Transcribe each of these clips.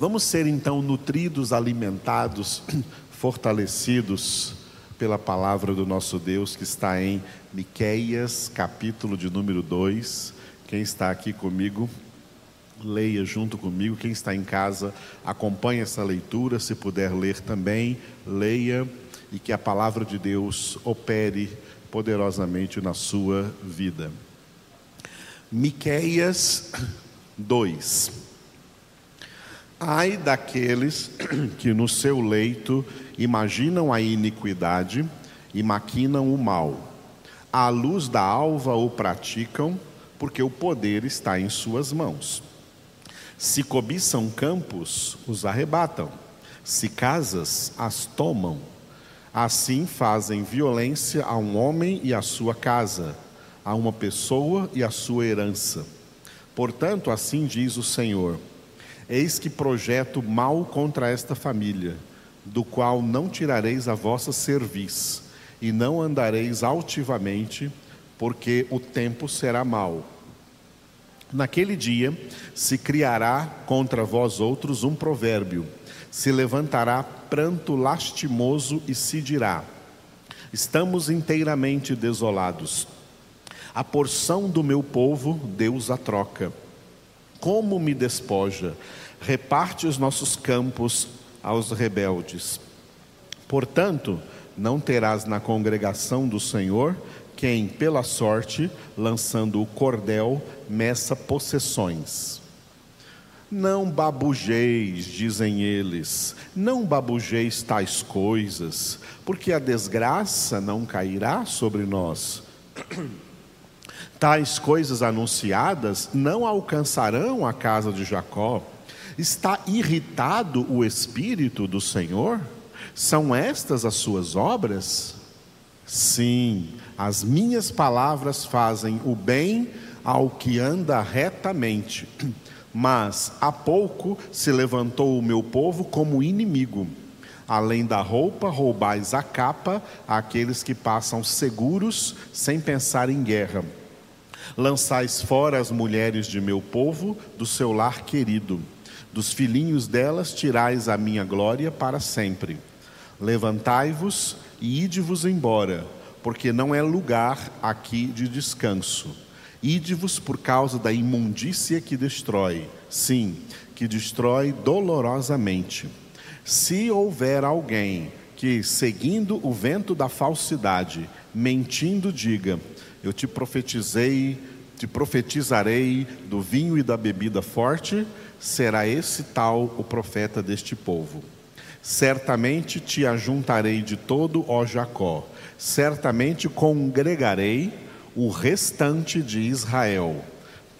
Vamos ser então nutridos, alimentados, fortalecidos pela palavra do nosso Deus que está em Miqueias, capítulo de número 2. Quem está aqui comigo, leia junto comigo. Quem está em casa, acompanhe essa leitura, se puder ler também, leia e que a palavra de Deus opere poderosamente na sua vida. Miqueias 2. Ai daqueles que no seu leito imaginam a iniquidade e maquinam o mal. À luz da alva o praticam, porque o poder está em suas mãos. Se cobiçam campos, os arrebatam. Se casas, as tomam. Assim fazem violência a um homem e a sua casa, a uma pessoa e a sua herança. Portanto, assim diz o Senhor: Eis que projeto mal contra esta família, do qual não tirareis a vossa cerviz, e não andareis altivamente, porque o tempo será mau. Naquele dia se criará contra vós outros um provérbio, se levantará pranto lastimoso e se dirá: Estamos inteiramente desolados. A porção do meu povo, Deus a troca. Como me despoja, reparte os nossos campos aos rebeldes. Portanto, não terás na congregação do Senhor quem, pela sorte, lançando o cordel, meça possessões. Não babujeis, dizem eles, não babujeis tais coisas, porque a desgraça não cairá sobre nós. Tais coisas anunciadas não alcançarão a casa de Jacó. Está irritado o espírito do Senhor? São estas as suas obras? Sim, as minhas palavras fazem o bem ao que anda retamente, mas há pouco se levantou o meu povo como inimigo. Além da roupa, roubais a capa àqueles que passam seguros sem pensar em guerra. Lançais fora as mulheres de meu povo do seu lar querido. Dos filhinhos delas tirais a minha glória para sempre. Levantai-vos e ide-vos embora porque não é lugar aqui de descanso. Ide-vos por causa da imundícia que destrói, sim, que destrói dolorosamente. Se houver alguém que, seguindo o vento da falsidade, mentindo, diga: Eu te profetizei, te profetizarei do vinho e da bebida forte, será esse tal o profeta deste povo. Certamente te ajuntarei de todo, ó Jacó certamente congregarei o restante de Israel.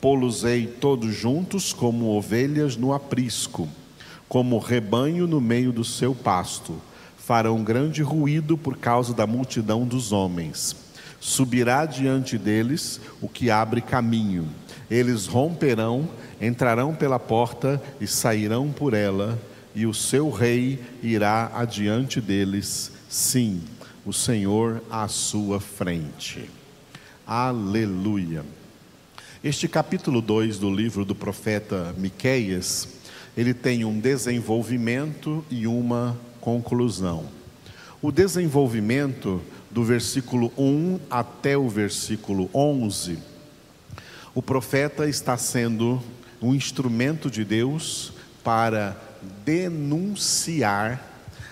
Polusei todos juntos como ovelhas no aprisco, como rebanho no meio do seu pasto. Farão grande ruído por causa da multidão dos homens. Subirá diante deles o que abre caminho. Eles romperão, entrarão pela porta e sairão por ela, e o seu rei irá adiante deles. Sim, o Senhor à sua frente. Aleluia. Este capítulo 2 do livro do profeta Miqueias, ele tem um desenvolvimento e uma conclusão. O desenvolvimento do versículo 1 até o versículo 11, o profeta está sendo um instrumento de Deus para denunciar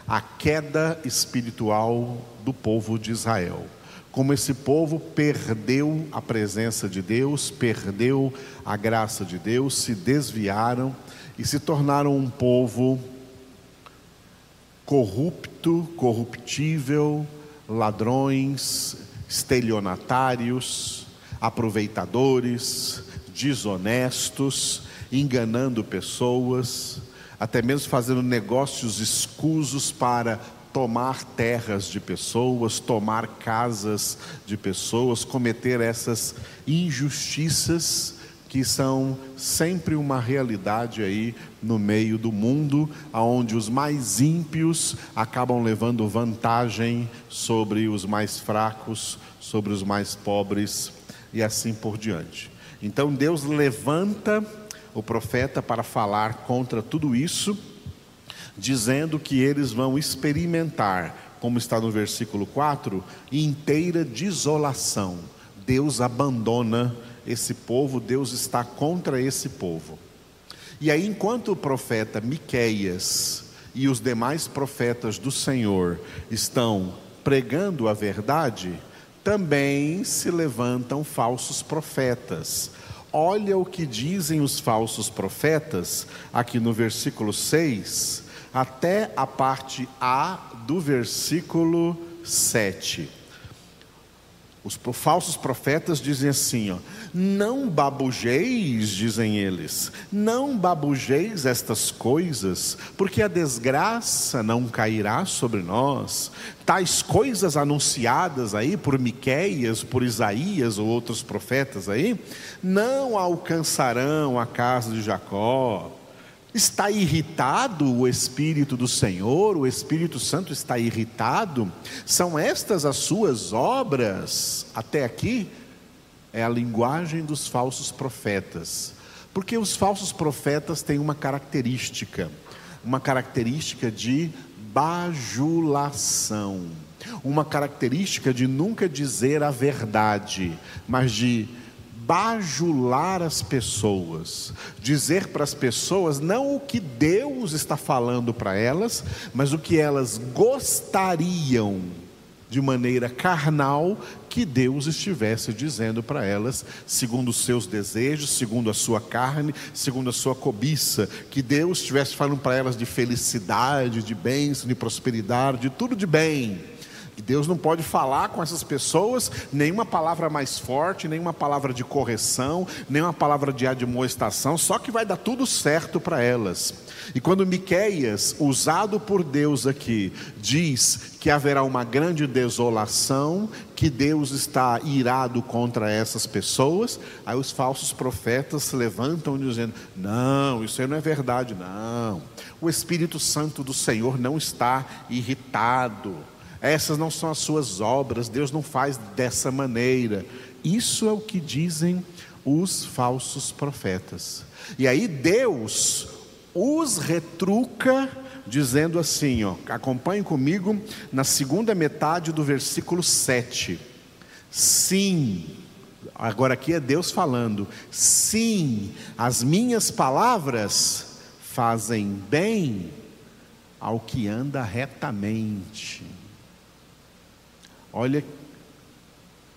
a queda espiritual do povo de Israel. Como esse povo perdeu a presença de Deus, perdeu a graça de Deus, se desviaram e se tornaram um povo corrupto, corruptível, ladrões, estelionatários, aproveitadores, desonestos, enganando pessoas até mesmo fazendo negócios escusos para tomar terras de pessoas, tomar casas de pessoas, cometer essas injustiças que são sempre uma realidade aí no meio do mundo, aonde os mais ímpios acabam levando vantagem sobre os mais fracos, sobre os mais pobres e assim por diante. Então Deus levanta o profeta para falar contra tudo isso, dizendo que eles vão experimentar, como está no versículo 4, inteira desolação. Deus abandona esse povo, Deus está contra esse povo. E aí, enquanto o profeta Miqueias e os demais profetas do Senhor estão pregando a verdade, também se levantam falsos profetas. Olha o que dizem os falsos profetas, aqui no versículo 6, até a parte A do versículo 7. Os falsos profetas dizem assim: ó, não babujeis, dizem eles, não babujeis estas coisas, porque a desgraça não cairá sobre nós. Tais coisas anunciadas aí por Miqueias, por Isaías ou outros profetas aí, não alcançarão a casa de Jacó Está irritado o Espírito do Senhor, o Espírito Santo está irritado? São estas as suas obras? Até aqui é a linguagem dos falsos profetas. Porque os falsos profetas têm uma característica, uma característica de bajulação, uma característica de nunca dizer a verdade, mas de bajular as pessoas, dizer para as pessoas não o que Deus está falando para elas, mas o que elas gostariam de maneira carnal que Deus estivesse dizendo para elas, segundo os seus desejos, segundo a sua carne, segundo a sua cobiça, que Deus estivesse falando para elas de felicidade, de bênção, de prosperidade, de tudo de bem e Deus não pode falar com essas pessoas nenhuma palavra mais forte, nenhuma palavra de correção, nenhuma palavra de admoestação, só que vai dar tudo certo para elas. E quando Miqueias, usado por Deus aqui, diz que haverá uma grande desolação, que Deus está irado contra essas pessoas, aí os falsos profetas se levantam dizendo: "Não, isso aí não é verdade, não. O Espírito Santo do Senhor não está irritado." Essas não são as suas obras, Deus não faz dessa maneira. Isso é o que dizem os falsos profetas. E aí Deus os retruca dizendo assim, ó, acompanhe comigo na segunda metade do versículo 7. Sim, agora aqui é Deus falando, sim, as minhas palavras fazem bem ao que anda retamente. Olha,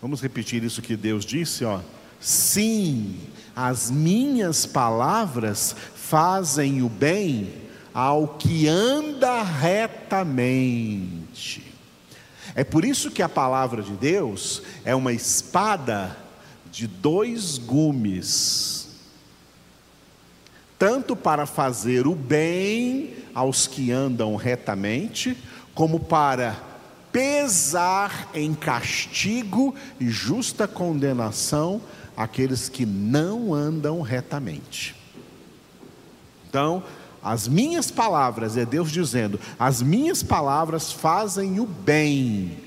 vamos repetir isso que Deus disse, ó. Sim, as minhas palavras fazem o bem ao que anda retamente. É por isso que a palavra de Deus é uma espada de dois gumes, tanto para fazer o bem aos que andam retamente, como para pesar em castigo e justa condenação aqueles que não andam retamente. Então, as minhas palavras, é Deus dizendo, as minhas palavras fazem o bem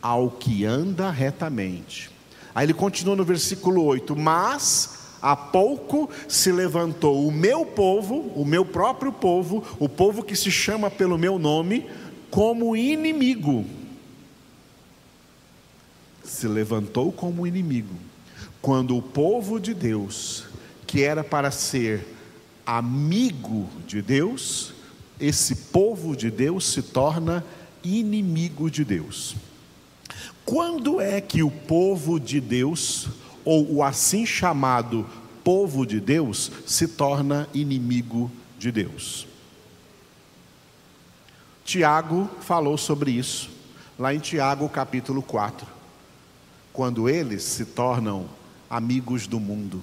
ao que anda retamente. Aí ele continua no versículo 8: Mas há pouco se levantou o meu povo, o meu próprio povo, o povo que se chama pelo meu nome, como inimigo se levantou como inimigo, quando o povo de Deus, que era para ser amigo de Deus, esse povo de Deus se torna inimigo de Deus. Quando é que o povo de Deus, ou o assim chamado povo de Deus, se torna inimigo de Deus? Tiago falou sobre isso, lá em Tiago capítulo 4 quando eles se tornam amigos do mundo.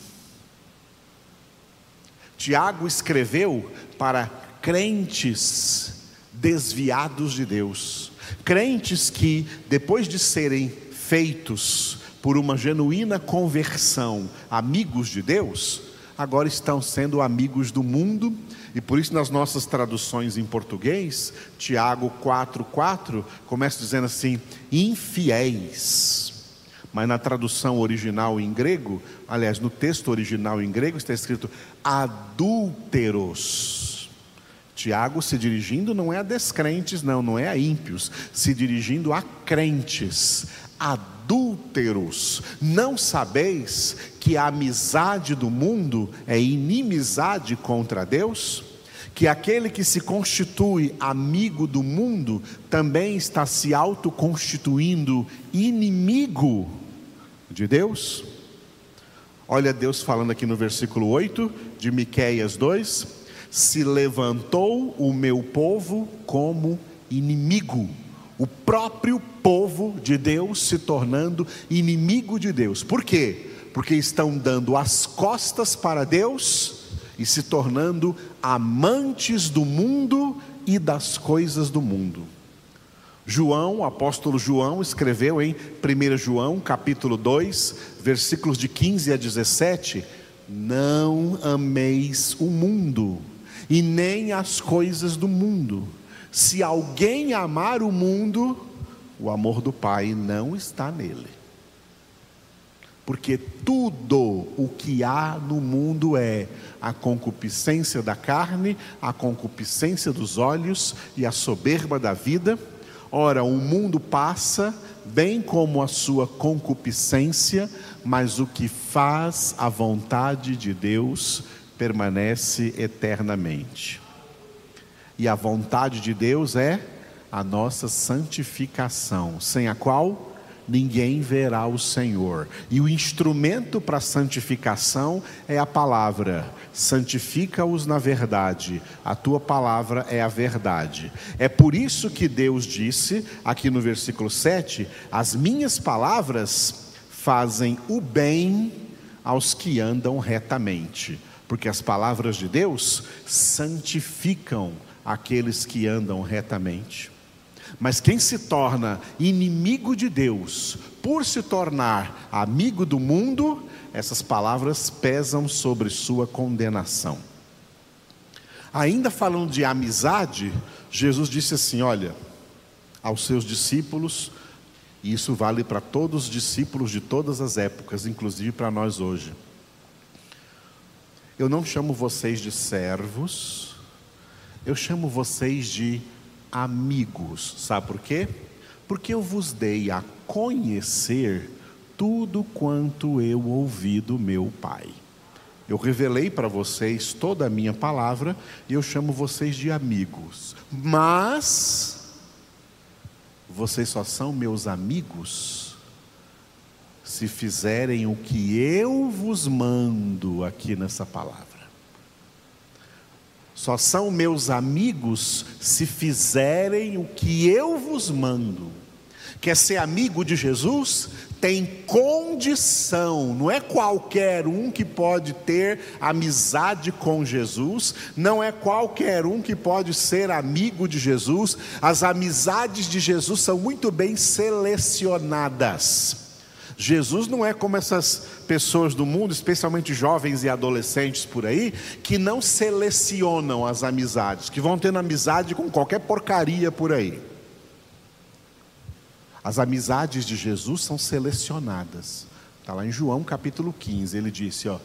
Tiago escreveu para crentes desviados de Deus, crentes que, depois de serem feitos por uma genuína conversão, amigos de Deus, agora estão sendo amigos do mundo, e por isso nas nossas traduções em português, Tiago 4,4 começa dizendo assim: infiéis Mas na tradução original em grego, aliás, no texto original em grego está escrito adúlteros. Tiago se dirigindo não é a descrentes, não, não é a ímpios, se dirigindo a crentes, adúlteros. Não sabeis que a amizade do mundo é inimizade contra Deus? que aquele que se constitui amigo do mundo também está se autoconstituindo inimigo de Deus? Olha Deus falando aqui no versículo 8 de Miqueias 2: Se levantou o meu povo como inimigo, o próprio povo de Deus se tornando inimigo de Deus. Por quê? Porque estão dando as costas para Deus e se tornando amantes do mundo e das coisas do mundo. João, o apóstolo João, escreveu em 1 João, capítulo 2, versículos de 15 a 17: Não ameis o mundo, e nem as coisas do mundo. Se alguém amar o mundo, o amor do Pai não está nele porque tudo o que há no mundo é a concupiscência da carne, a concupiscência dos olhos e a soberba da vida. Ora, o mundo passa, bem como a sua concupiscência, mas o que faz a vontade de Deus permanece eternamente. E a vontade de Deus é a nossa santificação, sem a qual ninguém verá o Senhor. E o instrumento para santificação é a palavra. Santifica-os na verdade. A tua palavra é a verdade. É por isso que Deus disse, aqui no versículo 7, as minhas palavras fazem o bem aos que andam retamente. Porque as palavras de Deus santificam aqueles que andam retamente. Mas quem se torna inimigo de Deus por se tornar amigo do mundo, essas palavras pesam sobre sua condenação. Ainda falando de amizade, Jesus disse assim: Olha, aos seus discípulos, e isso vale para todos os discípulos de todas as épocas, inclusive para nós hoje. Eu não chamo vocês de servos, eu chamo vocês de amigos. Sabe por quê? Porque eu vos dei a conhecer tudo quanto eu ouvi do meu Pai. Eu revelei para vocês toda a minha palavra e eu chamo vocês de amigos. Mas vocês só são meus amigos se fizerem o que eu vos mando aqui nessa palavra. Só são meus amigos se fizerem o que eu vos mando. Quer ser amigo de Jesus? Tem condição, não é qualquer um que pode ter amizade com Jesus, não é qualquer um que pode ser amigo de Jesus. As amizades de Jesus são muito bem selecionadas. Jesus não é como essas pessoas do mundo, especialmente jovens e adolescentes por aí, que não selecionam as amizades, que vão tendo amizade com qualquer porcaria por aí. As amizades de Jesus são selecionadas. Está lá em João capítulo 15, ele disse: ó,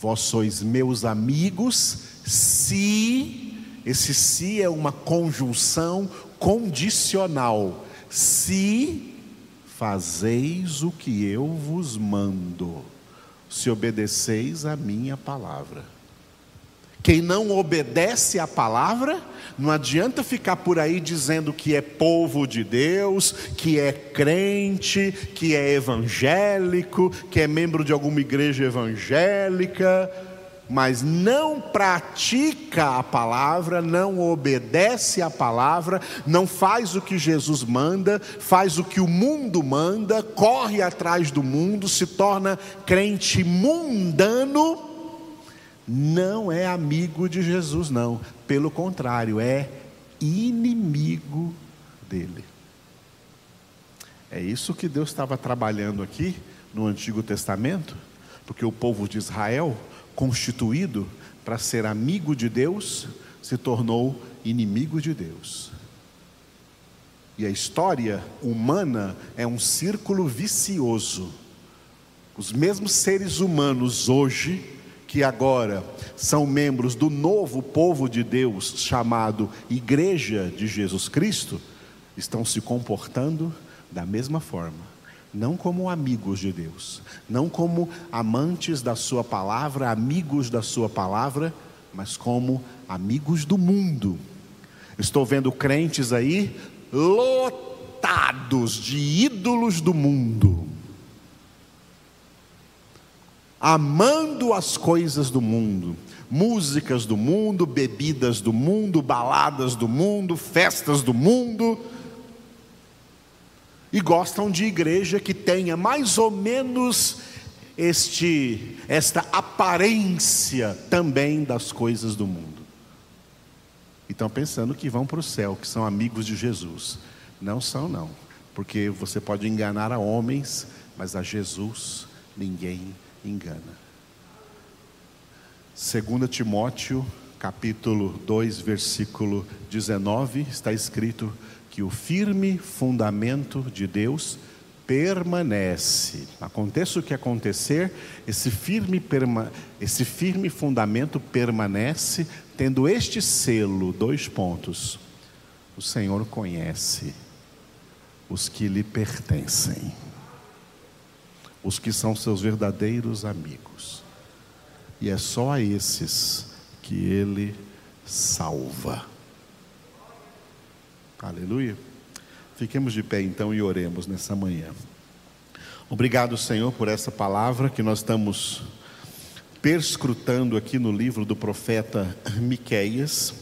Vós sois meus amigos, se, esse se é uma conjunção condicional, se Fazeis o que eu vos mando, se obedeceis a minha palavra. Quem não obedece à palavra, não adianta ficar por aí dizendo que é povo de Deus, que é crente, que é evangélico, que é membro de alguma igreja evangélica mas não pratica a palavra, não obedece a palavra, não faz o que Jesus manda, faz o que o mundo manda, corre atrás do mundo, se torna crente mundano, não é amigo de Jesus, não, pelo contrário, é inimigo dele. É isso que Deus estava trabalhando aqui no Antigo Testamento, porque o povo de Israel constituído para ser amigo de Deus, se tornou inimigo de Deus. E a história humana é um círculo vicioso. Os mesmos seres humanos hoje, que agora são membros do novo povo de Deus, chamado Igreja de Jesus Cristo, estão se comportando da mesma forma. Não como amigos de Deus, não como amantes da Sua palavra, amigos da Sua palavra, mas como amigos do mundo. Estou vendo crentes aí lotados de ídolos do mundo, amando as coisas do mundo, músicas do mundo, bebidas do mundo, baladas do mundo, festas do mundo, e gostam de igreja que tenha mais ou menos este esta aparência também das coisas do mundo. E estão pensando que vão para o céu, que são amigos de Jesus. Não são, não. Porque você pode enganar a homens, mas a Jesus ninguém engana. 2 Timóteo, capítulo 2, versículo 19, está escrito que o firme fundamento de Deus permanece. Aconteça o que acontecer, esse firme, esse firme fundamento permanece, tendo este selo, dois pontos. O Senhor conhece os que lhe pertencem, os que são seus verdadeiros amigos, e é só a esses que Ele salva. Aleluia. Fiquemos de pé então e oremos nessa manhã. Obrigado, Senhor, por essa palavra que nós estamos perscrutando aqui no livro do profeta Miqueias,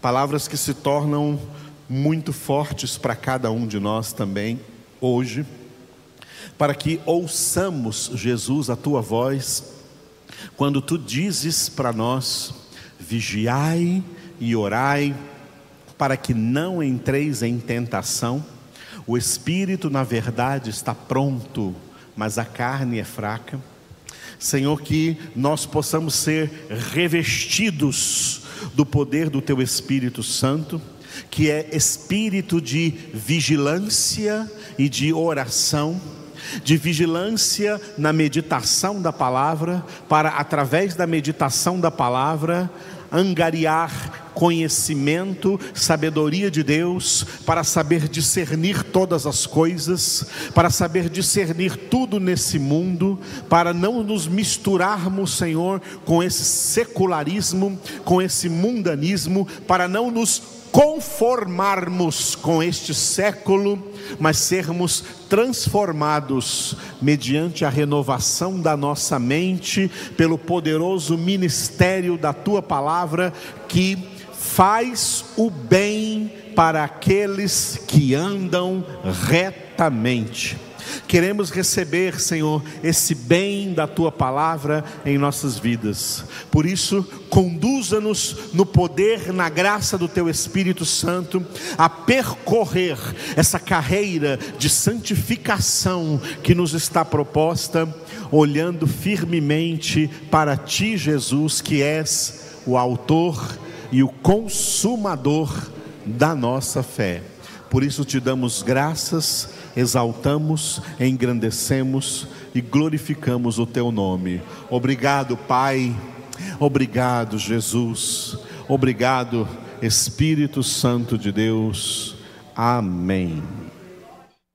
palavras que se tornam muito fortes para cada um de nós também hoje, para que ouçamos, Jesus, a tua voz, quando tu dizes para nós: vigiai e orai, para que não entreis em tentação. O espírito, na verdade, está pronto, mas a carne é fraca. Senhor, que nós possamos ser revestidos do poder do Teu Espírito Santo, que é espírito de vigilância e de oração, de vigilância na meditação da palavra, para através da meditação da palavra angariar conhecimento, sabedoria de Deus, para saber discernir todas as coisas, para saber discernir tudo nesse mundo, para não nos misturarmos, Senhor, com esse secularismo, com esse mundanismo, para não nos conformarmos com este século, mas sermos transformados mediante a renovação da nossa mente, pelo poderoso ministério da tua palavra que faz o bem para aqueles que andam retamente. Queremos receber, Senhor, esse bem da tua palavra em nossas vidas. Por isso, conduza-nos no poder, na graça do teu Espírito Santo, a percorrer essa carreira de santificação que nos está proposta, olhando firmemente para ti, Jesus, que és o autor e o consumador da nossa fé. Por isso te damos graças, exaltamos, engrandecemos e glorificamos o teu nome. Obrigado, Pai. Obrigado, Jesus. Obrigado, Espírito Santo de Deus. Amém.